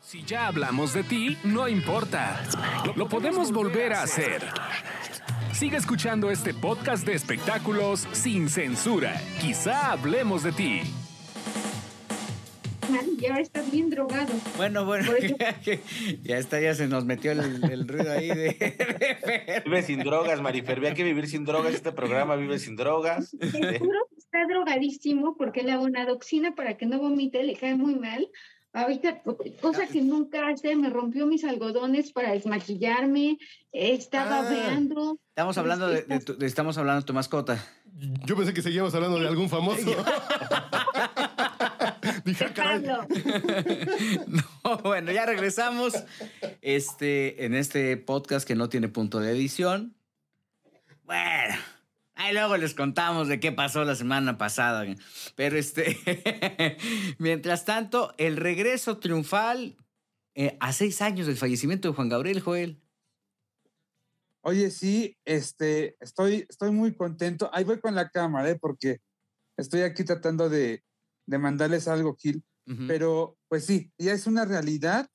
Si ya hablamos de ti, no importa. Lo, lo podemos volver a hacer. Sigue escuchando este podcast de espectáculos sin censura. Quizá hablemos de ti. Y ahora estás bien drogado. Bueno, bueno, eso- ya está, ya se nos metió el, el ruido ahí de, de- Vive sin drogas, Marifer. Había que vivir sin drogas. Este programa vive sin drogas. Que está drogadísimo porque la bonadoxina para que no vomite le cae muy mal. Ahorita, cosa que nunca hace, me rompió mis algodones para desmaquillarme, estaba Ah. veando. Estamos hablando de, de tu- de- estamos hablando de tu mascota. Yo pensé que seguíamos hablando de algún famoso. Dije, ah, caray. No, bueno, ya regresamos. Este, en este podcast que no tiene punto de edición. Bueno, ahí luego les contamos de qué pasó la semana pasada. Pero este, mientras tanto, el regreso triunfal eh, a seis años del fallecimiento de Juan Gabriel Joel. Oye, sí, este, estoy, estoy muy contento. Ahí voy con la cámara, ¿eh? porque estoy aquí tratando de, de mandarles algo, Gil. Pero, pues sí, ya es una realidad.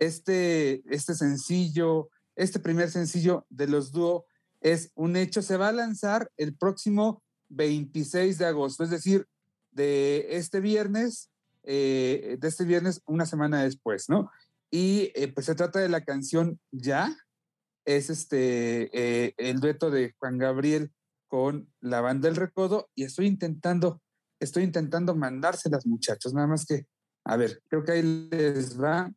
Este, este sencillo, este primer sencillo de los dúo es un hecho. Se va a lanzar el próximo 26 de agosto, es decir, de este viernes, eh, de este viernes, una semana después, ¿no? Y eh, pues se trata de la canción Ya, es este eh, el dueto de Juan Gabriel con la banda El Recodo y estoy intentando, estoy intentando mandárselas muchachos, nada más que, a ver, creo que ahí les va.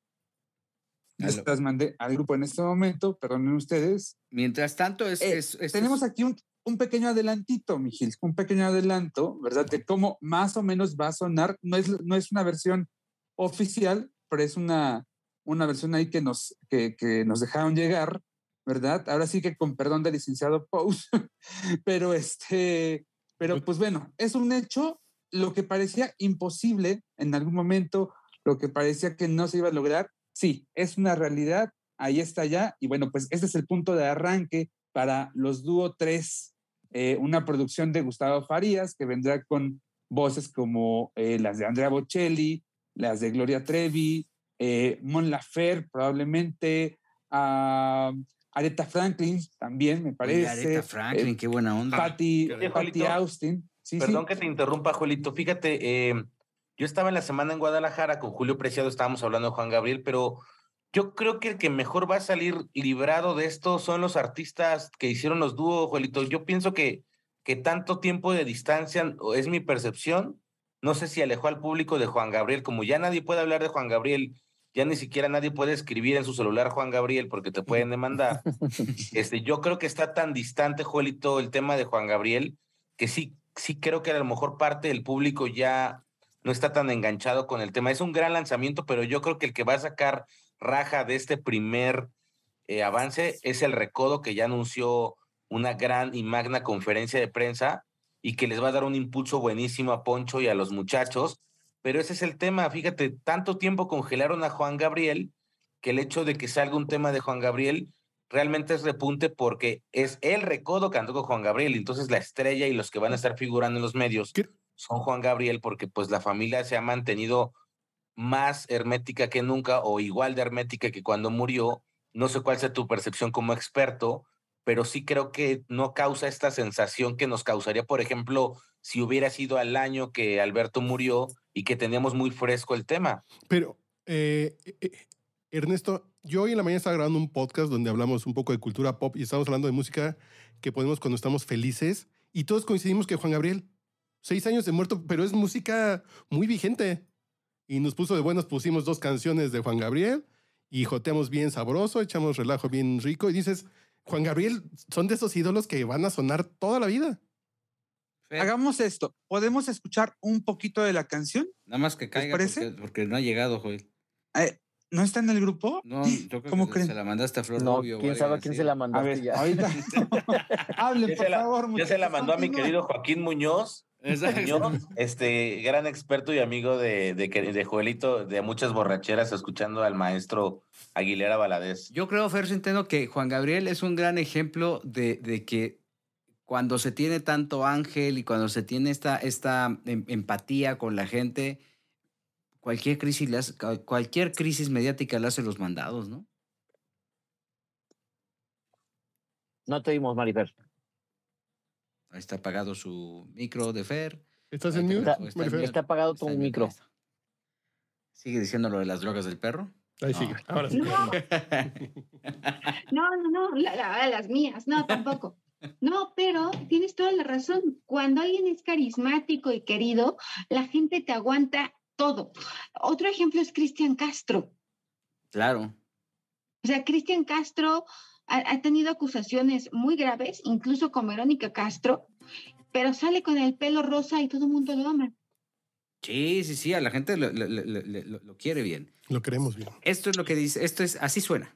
Aló. las mandé al grupo en este momento, perdonen ustedes. Mientras tanto, es, Eh, es- es- tenemos aquí un, un pequeño adelantito, Mijil, un pequeño adelanto, ¿verdad? De cómo más o menos va a sonar. No es, no es una versión oficial, pero es una, una versión ahí que nos, que, que nos dejaron llegar, ¿verdad? Ahora sí que con perdón del licenciado Pous, pero este, pero pues bueno, es un hecho, lo que parecía imposible en algún momento, lo que parecía que no se iba a lograr, sí, es una realidad, ahí está ya, y bueno, pues este es el punto de arranque para los Dúo 3, eh, una producción de Gustavo Farías que vendrá con voces como eh, las de Andrea Bocelli, las de Gloria Trevi, eh, Mon Lafer probablemente, ah, Aretha Franklin también me Oye, parece, Aretha Franklin, eh, qué buena onda. Patty, Oye, Patty Austin. Sí, Perdón sí. que te interrumpa, Juelito. Fíjate, eh, yo estaba en la semana en Guadalajara con Julio Preciado, estábamos hablando de Juan Gabriel, pero yo creo que el que mejor va a salir librado de esto son los artistas que hicieron los dúos, Juelito. Yo pienso que, que tanto tiempo de distancia, es mi percepción, no sé si alejó al público de Juan Gabriel, como ya nadie puede hablar de Juan Gabriel, ya ni siquiera nadie puede escribir en su celular Juan Gabriel porque te pueden demandar. este, yo creo que está tan distante, Juelito, el tema de Juan Gabriel, que sí, sí creo que a lo mejor parte del público ya no está tan enganchado con el tema. Es un gran lanzamiento, pero yo creo que el que va a sacar raja de este primer eh, avance es el Recodo, que ya anunció una gran y magna conferencia de prensa y que les va a dar un impulso buenísimo a Poncho y a los muchachos. Pero ese es el tema, fíjate, tanto tiempo congelaron a Juan Gabriel que el hecho de que salga un tema de Juan Gabriel realmente es repunte porque es el recodo cantó con Juan Gabriel, entonces la estrella y los que van a estar figurando en los medios. Son Juan Gabriel porque pues la familia se ha mantenido más hermética que nunca o igual de hermética que cuando murió. No sé cuál sea tu percepción como experto, pero sí creo que no causa esta sensación que nos causaría, por ejemplo, si hubiera sido al año que Alberto murió y que teníamos muy fresco el tema. Pero, eh, eh, Ernesto, yo hoy en la mañana estaba grabando un podcast donde hablamos un poco de cultura pop y estamos hablando de música que ponemos cuando estamos felices y todos coincidimos que Juan Gabriel, seis años de muerto, pero es música muy vigente. Y nos puso de buenas, pusimos dos canciones de Juan Gabriel y joteamos bien sabroso, echamos relajo bien rico y dices, Juan Gabriel son de esos ídolos que van a sonar toda la vida. Fer, Hagamos esto. ¿Podemos escuchar un poquito de la canción? Nada más que caiga parece? porque, porque no ha llegado, Joel. Eh, ¿No está en el grupo? No, yo creo ¿Cómo que creen? se la mandaste a Flor No, Rubio. quién sabe a quién se la A mandaste ver, ya. ahorita. Hablen, por se la- favor. Yo se la mandó a mi querido Joaquín Muñoz, Exacto. Este gran experto y amigo de, de, que- de Joelito, de muchas borracheras, escuchando al maestro Aguilera Valadez. Yo creo, Fer Centeno, que Juan Gabriel es un gran ejemplo de, de que cuando se tiene tanto ángel y cuando se tiene esta, esta em- empatía con la gente, cualquier crisis, le hace- cual- cualquier crisis mediática le hace los mandados, ¿no? No te dimos, Marifer. Ahí está apagado su micro de Fer. ¿Estás en te- mute, está mute. Está apagado tu Está mute, micro. está. Sigue diciendo lo de las drogas del perro. Ahí sigue. Ahora sí. No, no, no, no, la- la- las mías, no, tampoco. No, pero tienes toda la razón. Cuando alguien es carismático y querido, la gente te aguanta todo. Otro ejemplo es Cristian Castro. Claro. O sea, Cristian Castro ha, ha tenido acusaciones muy graves, incluso con Verónica Castro, pero sale con el pelo rosa y todo el mundo lo ama. Sí, sí, sí, a la gente lo, lo- lo- lo- lo- lo quiere bien. Lo queremos bien. Esto es lo que dice, esto es, así suena.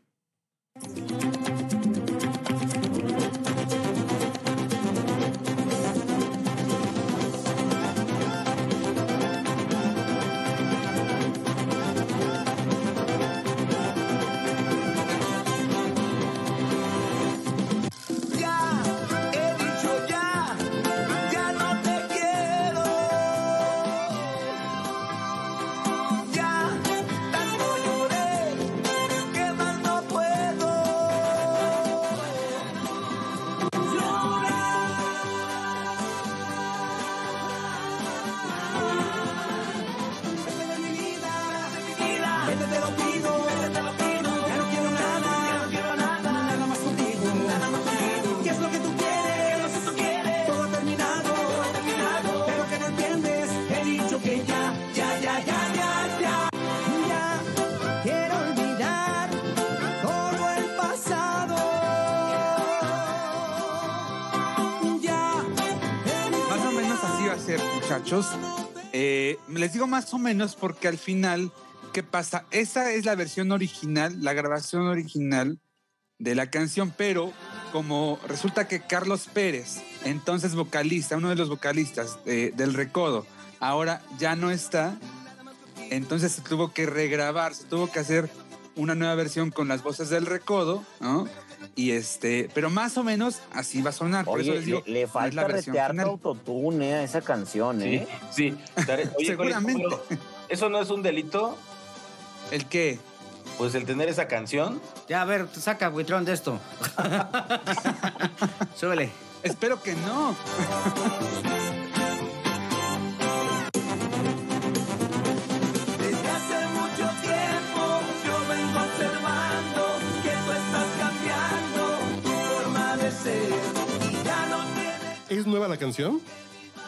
Muchachos. Eh, les digo más o menos porque al final, ¿qué pasa? Esa es la versión original, la grabación original de la canción, pero como resulta que Carlos Pérez, entonces vocalista, uno de los vocalistas eh, del Recodo, ahora ya no está, entonces se tuvo que regrabar, se tuvo que hacer una nueva versión con las voces del Recodo, ¿no? Y este, pero más o menos así va a sonar. Por eso les digo, le, le no es falta la autotune a esa canción, Sí, ¿eh? sí. Oye, Jorge, Seguramente. ¿Eso no es un delito? ¿El qué? Pues el tener esa canción. Ya, a ver, saca, buitrón, de esto. Súbele. Espero que no. Desde hace mucho tiempo yo vengo observando que tú estás cambiando tu forma de ser y ya no tienes ¿Es nueva la canción?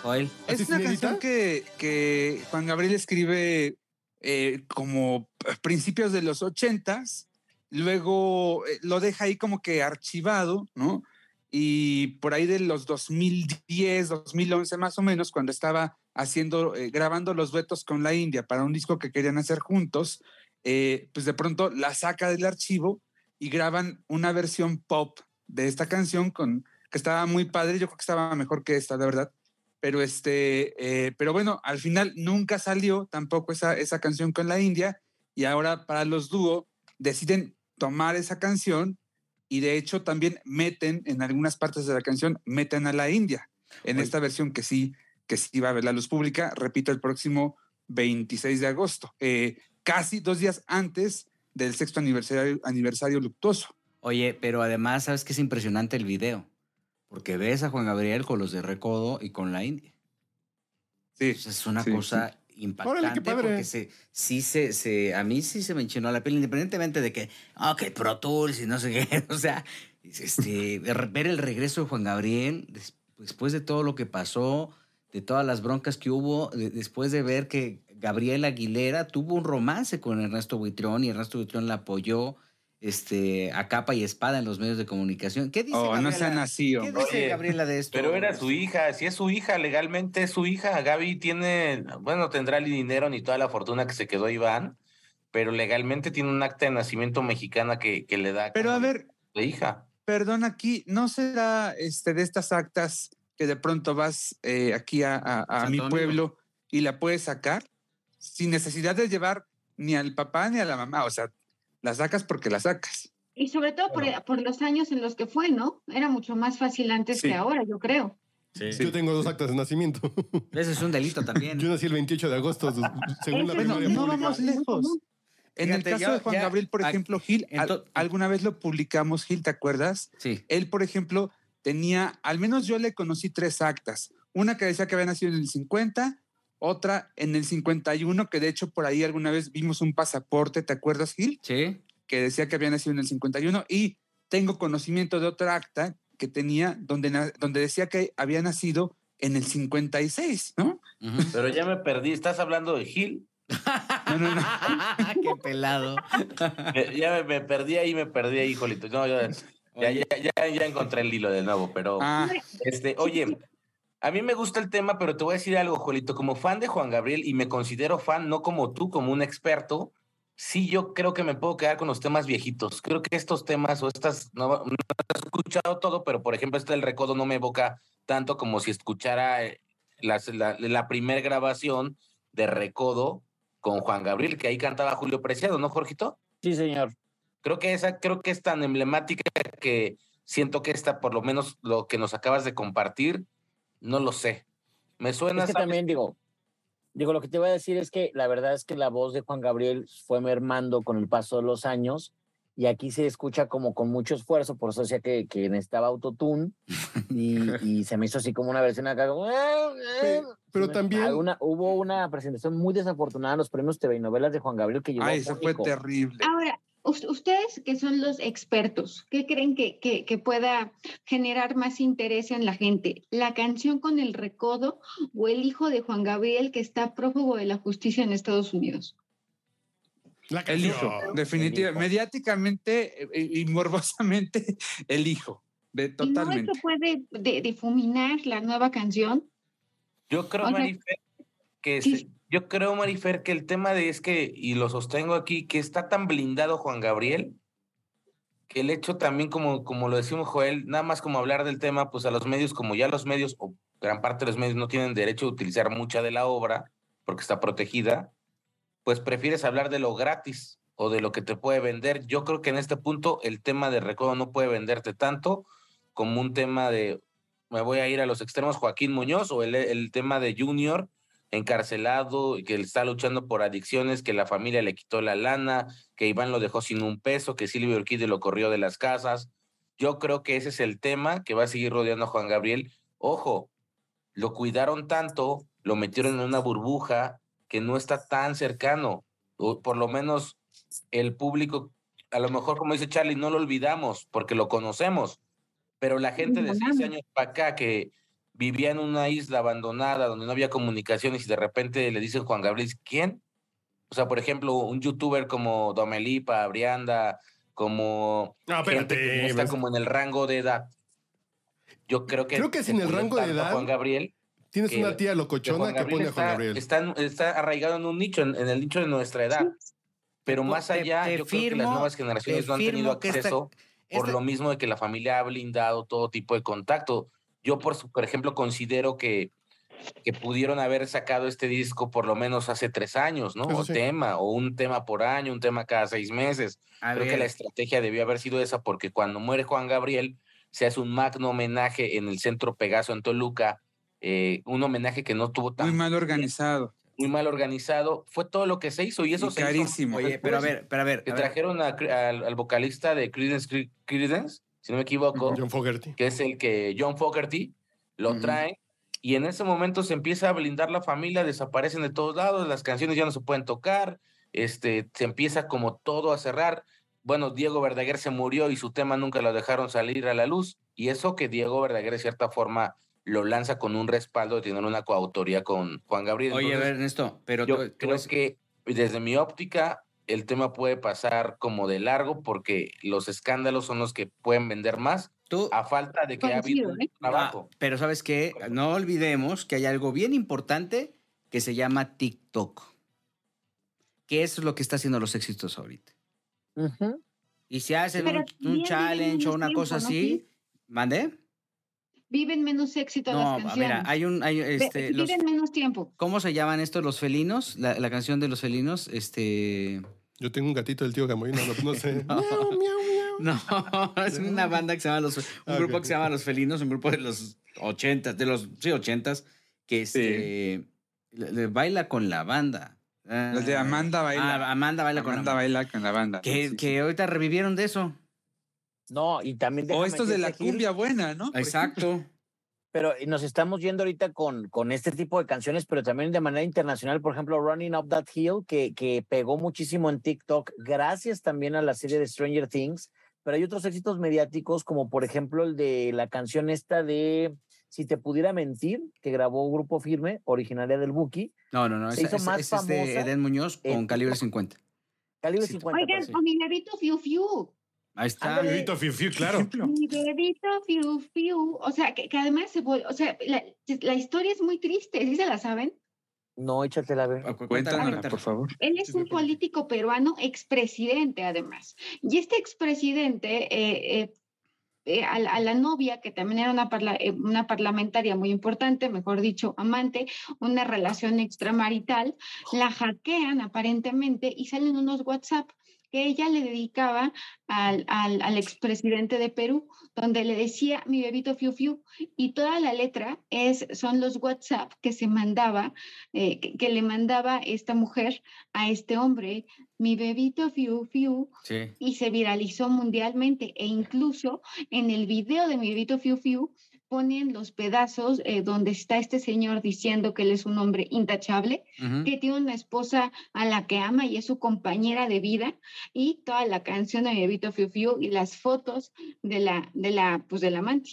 Joel. ¿Así Es una inédita? canción que, que Juan Gabriel escribe eh, como principios de los ochentas, luego eh, lo deja ahí como que archivado, ¿no? Y por ahí de los 2010, 2011 más o menos, cuando estaba haciendo, eh, grabando los duetos con la India para un disco que querían hacer juntos, pues de pronto la saca del archivo y graban una versión pop de esta canción con que estaba muy padre, yo creo que estaba mejor que esta, de verdad. Pero este, eh, pero bueno, al final nunca salió tampoco esa, esa canción con la India y ahora para los dúo deciden tomar esa canción y de hecho también meten en algunas partes de la canción, meten a la India en Oye. esta versión que sí, que sí va a ver la luz pública, repito, el próximo 26 de agosto, eh, casi dos días antes del sexto aniversario, aniversario luctuoso. Oye, pero además, ¿sabes qué es impresionante el video? Porque ves a Juan Gabriel con los de Recodo y con la India. Sí, es una sí, cosa impactante padre. porque se, sí se, se, a mí sí se me enchinó la piel, independientemente de que, ok, Pro Tools y no sé qué, o sea, este, ver el regreso de Juan Gabriel des- después de todo lo que pasó, de todas las broncas que hubo, de- después de ver que Gabriel Aguilera tuvo un romance con Ernesto Buitrón y Ernesto Buitrón la apoyó este, a capa y espada en los medios de comunicación. ¿Qué dice Oh, no Gabriela? sean así, ¿Qué dice Oye, Gabriela de esto? Pero era su hija, si es su hija, legalmente es su hija. Gaby tiene, bueno, tendrá el dinero ni toda la fortuna que se quedó Iván, pero legalmente tiene un acta de nacimiento mexicana que, que le da. Pero a ver, De hija. perdón, aquí, ¿no será este, de estas actas que de pronto vas eh, aquí a, a- a mi pueblo y la puedes sacar sin necesidad de llevar ni al papá ni a la mamá? O sea, la sacas porque la sacas. Y sobre todo por, por los años en los que fue, ¿no? Era mucho más fácil antes Sí. que ahora, yo creo. Yo tengo dos actas de nacimiento. Ese es un delito también. Yo nací el 28 de agosto, según la Bueno, memoria no pública. vamos lejos. En Fíjate, el caso yo de Juan ya- Gabriel, por ejemplo, Gil, al- alguna vez lo publicamos, Gil, ¿te acuerdas? Sí. Él, por ejemplo, tenía, al menos yo le conocí tres actas. Una que decía que había nacido en el 50, otra en el 51, que de hecho por ahí alguna vez vimos un pasaporte, ¿te acuerdas, Gil? Sí. Que decía que había nacido en el 51. Y tengo conocimiento de otra acta que tenía donde, donde decía que había nacido en el 56, ¿no? Ujú. Pero ya me perdí. ¿Estás hablando de Gil? No, no, no. Qué pelado. Ya me, me perdí ahí, me perdí ahí, Jolito. No, ya, ya, ya, ya- ya encontré el hilo de nuevo, pero Ah, este, oye, a mí me gusta el tema, pero te voy a decir algo, Jolito. Como fan de Juan Gabriel, y me considero fan, no como tú, como un experto, sí yo creo que me puedo quedar con los temas viejitos. Creo que estos temas o estas, no, no he escuchado todo, pero por ejemplo, este del recodo no me evoca tanto como si escuchara eh, la, la primer grabación de recodo con Juan Gabriel, que ahí cantaba Julio Preciado, ¿no, Jorgito? Sí, señor. Creo que esa, creo que es tan emblemática que siento que esta, por lo menos lo que nos acabas de compartir, no lo sé. Me suena, Es que también digo, digo, lo que te voy a decir es que la verdad es que la voz de Juan Gabriel fue mermando con el paso de los años y aquí se escucha como con mucho esfuerzo, por eso decía que, que necesitaba autotune y, y se me hizo así como una versión acá. como, Pe- Pero también, alguna- hubo una presentación muy desafortunada en los premios TV y novelas de Juan Gabriel que llegó ay, a eso fue terrible. Ahora, ustedes que son los expertos, ¿qué creen que, que, que pueda generar más interés en la gente? ¿La canción con el recodo o el hijo de Juan Gabriel que está prófugo de la justicia en Estados Unidos? la El hijo, definitivamente. Mediáticamente eh, y, y morbosamente, el hijo. De, ¿Y no totalmente. eso puede de- difuminar la nueva canción? Yo creo, O sea, Marifer, que sí. Yo creo, Marifer, que el tema de es que, y lo sostengo aquí, que está tan blindado Juan Gabriel, que el hecho también, como, como lo decimos Joel, nada más como hablar del tema, pues a los medios, como ya los medios, o gran parte de los medios no tienen derecho a utilizar mucha de la obra, porque está protegida, pues prefieres hablar de lo gratis o de lo que te puede vender. Yo creo que en este punto el tema de recodo no puede venderte tanto como un tema de, me voy a ir a los extremos, Joaquín Muñoz, o el, el tema de Junior encarcelado que está luchando por adicciones, que la familia le quitó la lana, que Iván lo dejó sin un peso, que Silvio Urquide lo corrió de las casas. Yo creo que ese es el tema que va a seguir rodeando a Juan Gabriel. Ojo, lo cuidaron tanto, lo metieron en una burbuja que no está tan cercano, o por lo menos el público, a lo mejor como dice Charlie, no lo olvidamos porque lo conocemos, pero la gente de seis años para acá que vivía en una isla abandonada donde no había comunicaciones y de repente le dicen Juan Gabriel, ¿quién? O sea, por ejemplo, un youtuber como Domelipa, Brianda, como No, gente que espérate. no está como en el rango de edad. Yo creo que Creo que se sin el rango de edad, Juan Gabriel Tienes que- una tía locochona que pone a Juan está, Gabriel. está, está arraigado en un nicho, en, en el nicho de nuestra edad. Pero Te- más te- allá, te yo creo que las firmo- nuevas generaciones no han tenido firmo que esta- acceso por lo mismo de que la familia ha blindado todo tipo de contacto. Yo, por, su- por ejemplo, considero que, que pudieron haber sacado este disco por lo menos hace tres años, ¿no? Eso O sí. tema, o un tema por año, un tema cada seis meses. A Creo que la estrategia debió haber sido esa, porque cuando muere Juan Gabriel, se hace un magno homenaje en el Centro Pegaso en Toluca, eh, un homenaje que no tuvo tan Muy mal organizado. muy mal organizado. Fue todo lo que se hizo y eso Y se hizo carísimo. oye, pero a ver, pero a ver. que a ver. trajeron a al, al vocalista de Creedence, Cre- Creedence, si no me equivoco, John Fogerty. que es el que John Fogerty lo trae y en ese momento se empieza a blindar la familia, desaparecen de todos lados, las canciones ya no se pueden tocar, este, se empieza como todo a cerrar. Bueno, Diego Verdaguer se murió y su tema nunca lo dejaron salir a la luz y eso que Diego Verdaguer de cierta forma lo lanza con un respaldo de tener una coautoría con Juan Gabriel. Oye, a ver, Ernesto, pero yo tú- tú creo es- que desde mi óptica el tema puede pasar como de largo porque los escándalos son los que pueden vender más tú- a falta de que ha habido un ¿eh? trabajo. Ah, pero sabes qué, no olvidemos que hay algo bien importante que se llama TikTok. Que eso es lo que está haciendo los éxitos ahorita. Y si hacen Pero un, challenge o una tiempo, cosa ¿no, así? ¿mande? Viven menos éxito No, las mira, canciones. hay un, hay, este, los, Viven menos tiempo. ¿cómo se llaman estos los felinos? La, la canción de los felinos, este, Yo tengo un gatito del tío Gamoy, no, no, no sé. No. Miau, miau, miau. no, es una banda que se llama los, un Ah, grupo que se llama los felinos, un grupo de los, ochentas, de los, sí, ochentas, que este, le- le baila con la banda. Los de Amanda baila. Ah, Amanda baila con Amanda la banda. baila con la banda. Que, Sí, sí. que ahorita revivieron de eso. No, y también O estos de la cumbia buena, ¿no? Exacto. Pero nos estamos yendo ahorita con, con este tipo de canciones, pero también de manera internacional, por ejemplo, Running Up That Hill, que, que pegó muchísimo en TikTok, gracias también a la serie de Stranger Things, pero hay otros éxitos mediáticos, como por ejemplo el de la canción esta de Si te pudiera mentir, que grabó Grupo Firme, originaria del Buki, No, no, no. Se esa- hizo esa- más ese es de Eden Muñoz en con calibre TikTok. 50. calibre Sí. 50. Oigan, o mi Fiu Fiu. Ahí está. Ándale. Bebito Fiu Fiu, claro. Mi bebito Fiu Fiu. O sea, que, que además se vuelve, o sea, la, la historia es muy triste, ¿sí se la saben? No, échatela a ver. Cu- cu- cuéntala, Cuéntamela, cuéntala. por favor. Él es un político peruano, expresidente además. Y este expresidente, eh, eh, eh, a, la- a la novia, que también era una, parla- eh, una parlamentaria muy importante, mejor dicho, amante, una relación extramarital, la hackean aparentemente y salen unos WhatsApp que ella le dedicaba al, al, al expresidente de Perú, donde le decía mi bebito fiu fiu, y toda la letra es, son los WhatsApp que se mandaba, eh, que, que le mandaba esta mujer a este hombre, mi bebito fiu fiu, Sí. y se viralizó mundialmente. E incluso en el video de mi bebito Fiu Fiu ponen los pedazos eh, donde está este señor diciendo que él es un hombre intachable, que tiene una esposa a la que ama y es su compañera de vida y toda la canción de bebito Fiu Fiu y las fotos de la de la pues del amante.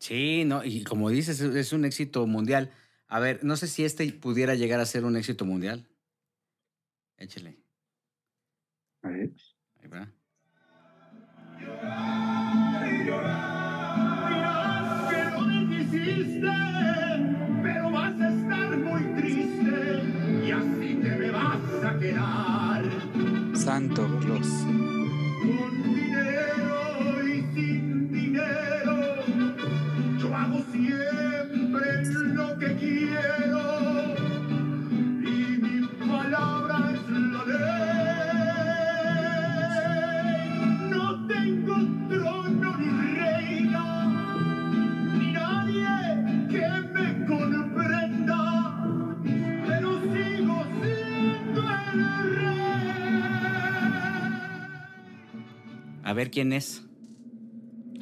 Sí, no, y como dices, es- es un éxito mundial. A ver, no sé si este pudiera llegar a ser un éxito mundial. Échale. A ver. Ahí va. Pero vas a estar muy triste y así te me vas a quedar. Santo Claus. Con dinero y sin dinero, yo hago siempre A ver quién es.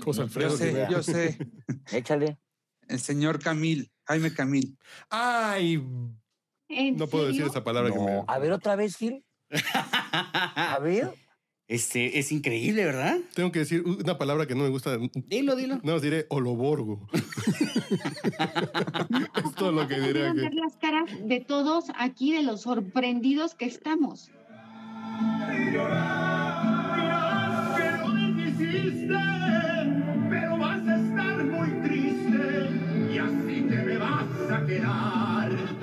José Alfredo Yo sé, Rivera. yo sé. Échale. El señor Camil, Jaime Camil. Ay, ¿En no puedo decir esa palabra que me... A ver otra vez, Gil. A ver. Este, es increíble, ¿verdad? Tengo que decir una palabra que no me gusta. Dilo, dilo. No, diré oloborgo. es todo lo que diré aquí. ver las caras de todos aquí, de los sorprendidos que estamos. Pero vas a estar muy triste y así te me vas a quedar.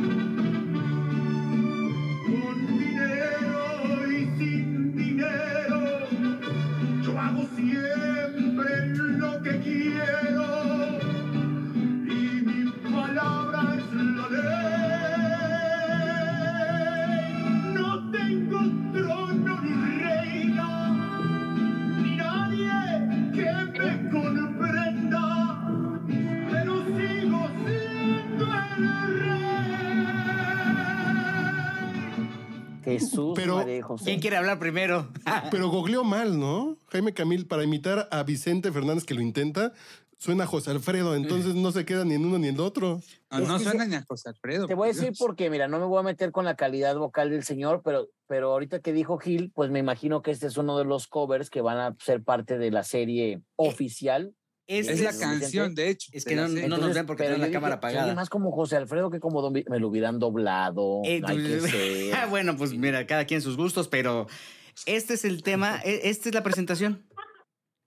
Jesús, Pero- María y José. ¿Quién quiere hablar primero? Pero googleó mal, ¿no? Jaime Camil, para imitar a Vicente Fernández que lo intenta, suena a José Alfredo, entonces no se queda ni en uno ni en el otro. No, Es no que suena ni a José Alfredo. Te voy a decir Dios. porque, mira, no me voy a meter con la calidad vocal del señor, pero, pero ahorita que dijo Gil, pues me imagino que este es uno de los covers que van a ser parte de la serie oficial. Es Este la es- canción, de hecho. Es que no- no nos ven porque tenemos la cámara apagada. más como José Alfredo que como Don me lo hubieran doblado. Eh, no hay que ser. Ah, bueno, pues mira, cada quien sus gustos, pero este es el tema, e- esta es la presentación.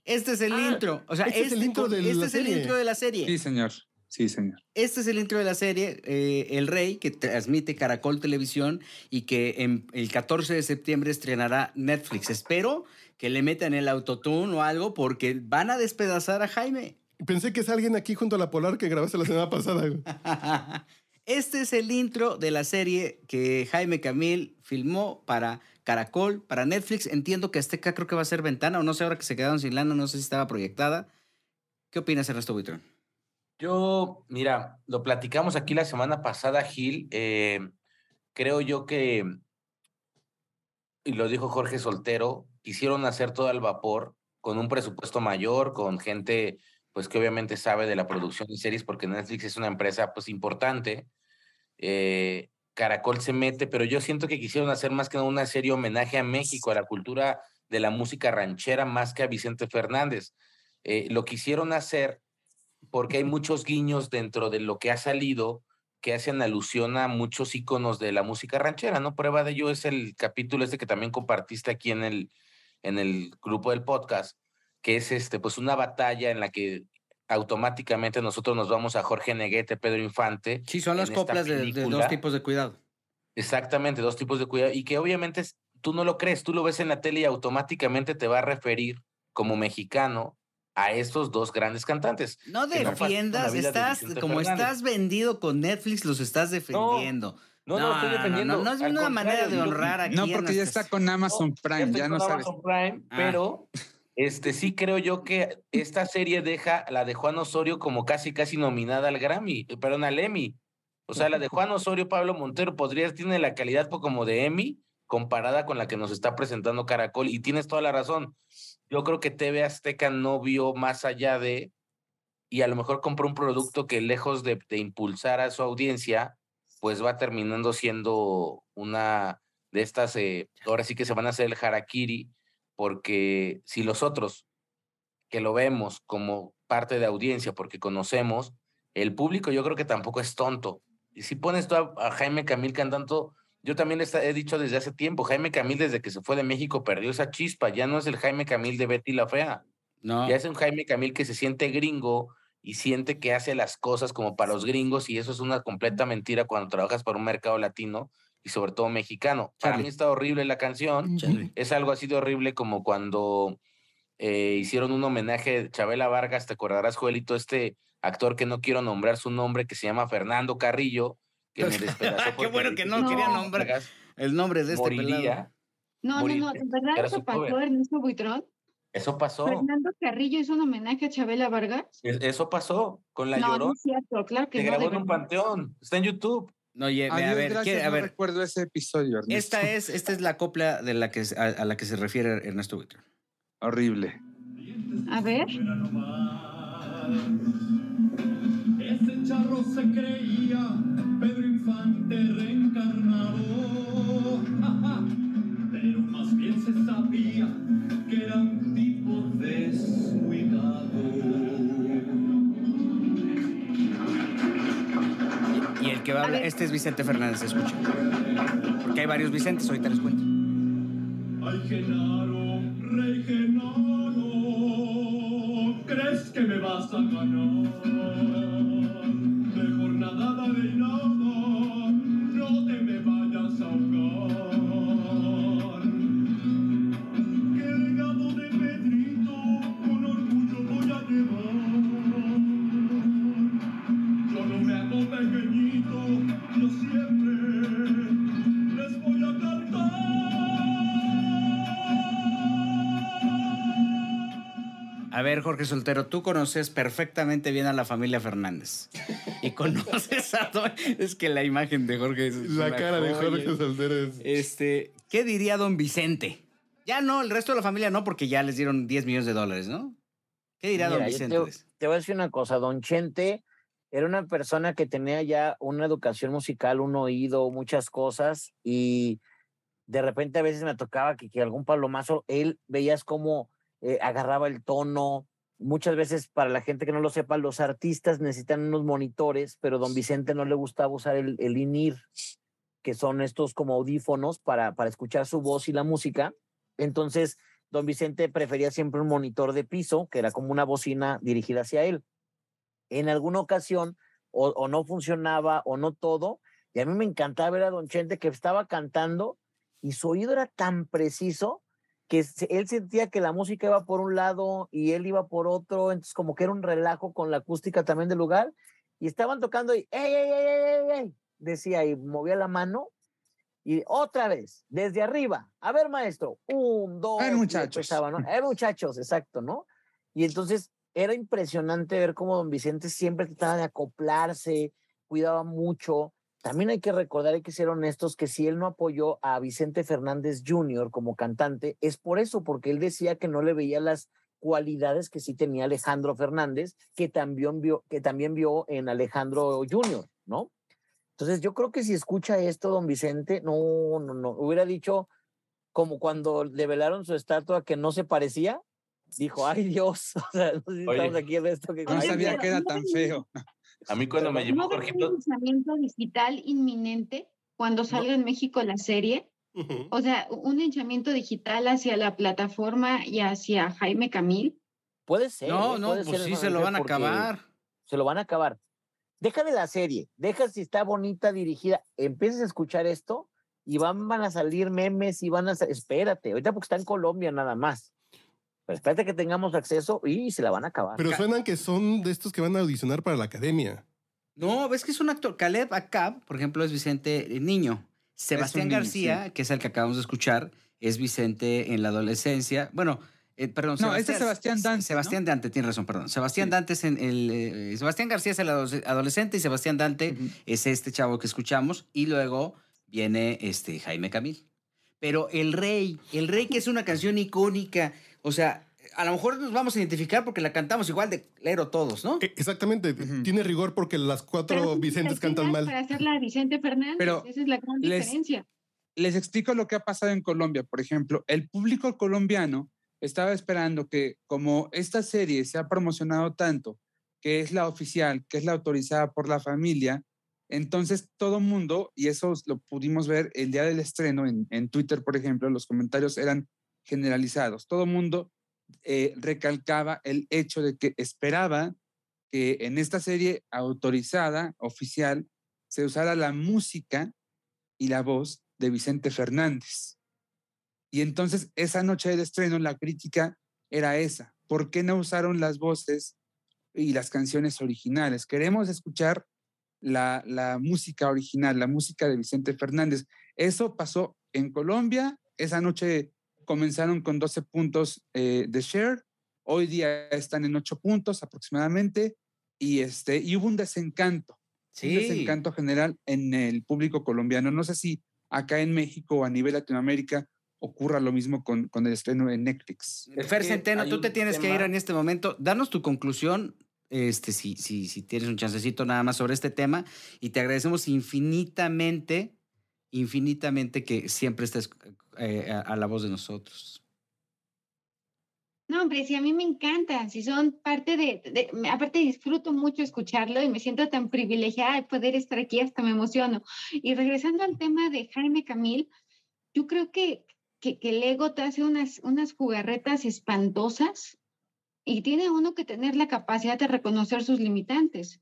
Este es el Ah, intro. O sea, este este, es el intro con- de este la es el serie. intro de la serie. Sí, señor. Sí, señor. Este es el intro de la serie, eh, El Rey, que transmite Caracol Televisión y que en- el 14 de septiembre estrenará Netflix. Espero que le metan el autotune o algo porque van a despedazar a Jaime. Pensé que es alguien aquí junto a la Polar que grabaste la semana pasada. Este es el intro de la serie que Jaime Camil filmó para Caracol, para Netflix. Entiendo que Azteca creo que va a ser ventana, o no sé, ahora que se quedaron sin lana, no sé si estaba proyectada. ¿Qué opinas, Ernesto Buitrón? Yo, mira, lo platicamos aquí la semana pasada, Gil. eh, creo yo que, y lo dijo Jorge Soltero, quisieron hacer todo al vapor con un presupuesto mayor, con gente, pues que obviamente sabe de la producción de series, porque Netflix es una empresa, pues importante. Eh, Caracol se mete, pero yo siento que quisieron hacer más que una serie homenaje a México, a la cultura de la música ranchera, más que a Vicente Fernández. Eh, lo quisieron hacer porque hay muchos guiños dentro de lo que ha salido que hacen alusión a muchos íconos de la música ranchera, ¿no? Prueba de ello es el capítulo este que también compartiste aquí en el, en el grupo del podcast, que es este, pues una batalla en la que automáticamente nosotros nos vamos a Jorge Neguete, Pedro Infante. Sí, son las coplas de, de dos tipos de cuidado. Exactamente, dos tipos de cuidado. Y que obviamente tú no lo crees, tú lo ves en la tele y automáticamente te va a referir como mexicano a estos dos grandes cantantes. No no defiendas, de estás, como Fernández. estás vendido con Netflix, los estás defendiendo. No, no, estoy defendiendo. No, no, es Al una manera de honrar aquí. No, porque ya está con Amazon Prime, ya no sabes. Amazon Prime, Ah. pero este sí creo yo que esta serie deja la de Juan Osorio como casi casi nominada al Grammy, perdón, al Emmy. O sea, la de Juan Osorio, Pablo Montero podría tiene la calidad como de Emmy comparada con la que nos está presentando Caracol y tienes toda la razón. Yo creo que TV Azteca no vio más allá de y a lo mejor compró un producto que lejos de, impulsar a su audiencia, pues va terminando siendo una de estas, eh, ahora sí que se van a hacer el harakiri, porque si los otros que lo vemos como parte de audiencia, porque conocemos, el público yo creo que tampoco es tonto. Y si pones tú a, a Jaime Camil cantando, yo también les he dicho desde hace tiempo, Jaime Camil desde que se fue de México perdió esa chispa, ya no es el Jaime Camil de Betty la Fea. No. Ya es un Jaime Camil que se siente gringo y siente que hace las cosas como para los gringos y eso es una completa mentira cuando trabajas para un mercado latino y sobre todo mexicano. Para mí está horrible la canción. Charlie. Es algo así de horrible como cuando eh, hicieron un homenaje a Chabela Vargas, te acordarás, Joelito, este actor que no quiero nombrar su nombre, que se llama Fernando Carrillo, que me despedazó. Qué bueno que no quería No. nombrar el nombre de este pelado. moriría. No, no, no, verdad Era eso pasó, cover. Ernesto Buitrón. Eso pasó. Fernando Carrillo hizo un homenaje a Chabela Vargas. Es- Eso pasó con la no, no llorón. es cierto, claro que Se no. grabó en un panteón. Está en YouTube. No, oye, Adiós, a ver, gracias, ¿quiere- a no ver, recuerdo ese episodio, Ernesto. esta es, esta es la copla de la que, a, a la que se refiere Ernesto Buitrón. Horrible. A ver. Charro se creía Pedro Infante reencarnado, pero más bien se sabía que era un tipo descuidado. Y el que va a hablar, este es Vicente Fernández, escucha. Porque hay varios Vicentes, ahorita les cuento. Ay, Genaro, rey Genaro, ¿crees que me vas a ganar? Nada de nada, no te me vayas a ahogar. Jorge Soltero, tú conoces perfectamente bien a la familia Fernández. Y conoces a don... Es que la imagen de Jorge es La cara de. Jorge Soltero es... Este, ¿qué diría don Vicente? Ya no, el resto de la familia no, porque ya les dieron 10 millones de dólares, ¿no? ¿Qué dirá don Mira, yo Vicente? te voy a decir una cosa, don Chente era una persona que tenía ya una educación musical, un oído, muchas cosas, y de repente a veces me tocaba que, que algún palomazo, él veías cómo eh, agarraba el tono. Muchas veces, para la gente que no lo sepa, los artistas necesitan unos monitores, pero don Vicente no le gustaba usar el, el INIR, que son estos como audífonos para, para escuchar su voz y la música. Entonces, don Vicente prefería siempre un monitor de piso, que era como una bocina dirigida hacia él. En alguna ocasión, o, o no funcionaba o no todo, y a mí me encantaba ver a don Chente que estaba cantando y su oído era tan preciso que él sentía que la música iba por un lado y él iba por otro, entonces como que era un relajo con la acústica también del lugar, y estaban tocando y ¡ey, ey, ey, ey, ey, ey", decía y movía la mano, y otra vez, desde arriba, a ver maestro, un, dos, y muchachos. empezaba, ¿no? A ver muchachos, exacto, ¿no? Y entonces era impresionante ver cómo don Vicente siempre trataba de acoplarse, cuidaba mucho. También hay que recordar, hay que ser honestos, que si él no apoyó a Vicente Fernández Jr. como cantante, es por eso, porque él decía que no le veía las cualidades que sí tenía Alejandro Fernández, que también vio, que también vio en Alejandro Jr., ¿no? Entonces yo creo que si escucha esto, don Vicente, no, no, no, hubiera dicho como cuando le velaron su estatua que no se parecía, dijo, ay Dios, o sea, no sé si Oye. estamos aquí en esto que... No sabía Dios". que era tan feo. A mí cuando me llevó ¿No ven Jorgito, un lanzamiento digital inminente cuando salga en México la serie? O sea, un hinchamiento digital hacia la plataforma y hacia Jaime Camil. Puede ser. No, ¿eh? no, pues ser sí se lo van a acabar. Se lo van a acabar. Deja de la serie, deja si está bonita, dirigida, empiezas a escuchar esto y van, van a salir memes y van a... Espérate, ahorita porque está en Colombia nada más. Pero espérate que tengamos acceso y se la van a acabar. Pero suenan que son de estos que van a audicionar para la academia. No, ves que es un actor. Caleb Acab, por ejemplo, es Vicente eh, Niño. Sebastián niño, García, que es el que acabamos de escuchar, es Vicente en la adolescencia. Bueno, eh, perdón. No, este es Sebastián Dante, Sebastián Dante, tiene razón, perdón. Sebastián Sí. Dante es en el. eh, Sebastián García es el ado- adolescente y Sebastián Dante es este chavo que escuchamos. Y luego viene este Jaime Camil. Pero El Rey, El Rey, que es una canción icónica. O sea, a lo mejor nos vamos a identificar porque la cantamos igual de lero todos, ¿no? Eh, Exactamente, Ujú. tiene rigor porque las cuatro Pero Vicentes cantan mal. Para hacerla Vicente Fernández, Pero esa es la gran les- diferencia. les explico lo que ha pasado en Colombia. Por ejemplo, el público colombiano estaba esperando que, como esta serie se ha promocionado tanto, que es la oficial, que es la autorizada por la familia, entonces todo mundo, y eso lo pudimos ver el día del estreno en, en Twitter, por ejemplo, los comentarios eran generalizados. Todo mundo eh, recalcaba el hecho de que esperaba que en esta serie autorizada, oficial, se usara la música y la voz de Vicente Fernández. Y entonces esa noche del estreno la crítica era esa. ¿Por qué no usaron las voces y las canciones originales? Queremos escuchar la, la música original, la música de Vicente Fernández. Eso pasó en Colombia. Esa noche comenzaron con 12 puntos eh, de share. Hoy día están en 8 puntos aproximadamente. Y, este, y hubo un desencanto un desencanto general en el público colombiano. No sé si acá en México o a nivel Latinoamérica ocurra lo mismo con, con el estreno en Netflix. Fer Centeno, tú te tienes que ir tema- en este momento. Danos tu conclusión, este, si, si, si tienes un chancecito nada más sobre este tema, y te agradecemos infinitamente, infinitamente que siempre estés eh, a, la voz de nosotros. No, hombre, sí, a mí me encanta, si son parte de, aparte disfruto mucho escucharlo y me siento tan privilegiada de poder estar aquí, hasta me emociono. Y regresando al tema de Jaime Camil, yo creo que, que, que el ego te hace unas, unas jugarretas espantosas y tiene uno que tener la capacidad de reconocer sus limitantes.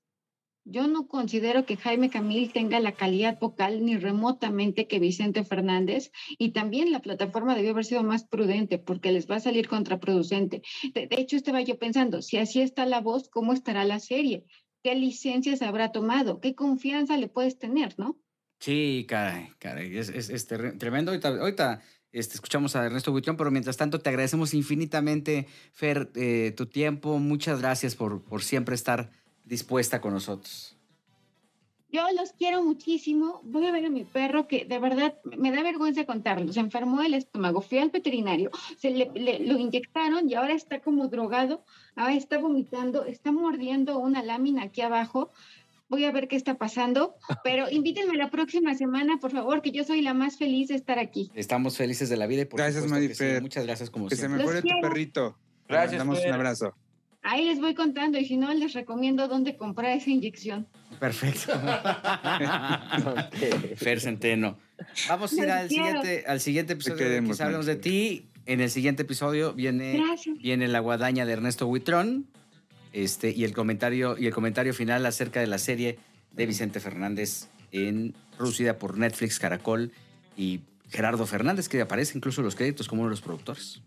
Yo no considero que Jaime Camil tenga la calidad vocal ni remotamente que Vicente Fernández y también la plataforma debió haber sido más prudente porque les va a salir contraproducente. De, hecho, estaba yo pensando, si así está la voz, ¿cómo estará la serie? ¿Qué licencias habrá tomado? ¿Qué confianza le puedes tener, no? Sí, caray, caray, es, tremendo. Ahorita, ahorita, este, escuchamos a Ernesto Buitrón, pero mientras tanto te agradecemos infinitamente, Fer, eh, tu tiempo. Muchas gracias por, por siempre estar dispuesta con nosotros. Yo los quiero muchísimo. Voy a ver a mi perro que de verdad me da vergüenza contarlo. Se enfermó el estómago. Fui al veterinario, se le, le- lo inyectaron y ahora está como drogado. Ahora está vomitando, está mordiendo una lámina aquí abajo. Voy a ver qué está pasando. Pero invítenme la próxima semana, por favor, que yo soy la más feliz de estar aquí. Estamos felices de la vida y por Gracias, supuesto que sí. Muchas gracias como Que se siempre. mejore Los tu perrito. Gracias, mandamos Fer. un abrazo. Ahí les voy contando y si no, les recomiendo dónde comprar esa inyección. Perfecto. Ok. Fer Centeno. Vamos a ir al siguiente, al siguiente episodio. Quizá hablemos de ti. En el siguiente episodio viene, Gracias. viene la guadaña de Ernesto Huitrón. Este, y el comentario, y el comentario final acerca de la serie de Vicente Fernández en producida por Netflix, Caracol y Gerardo Fernández, que aparece incluso en los créditos como uno de los productores.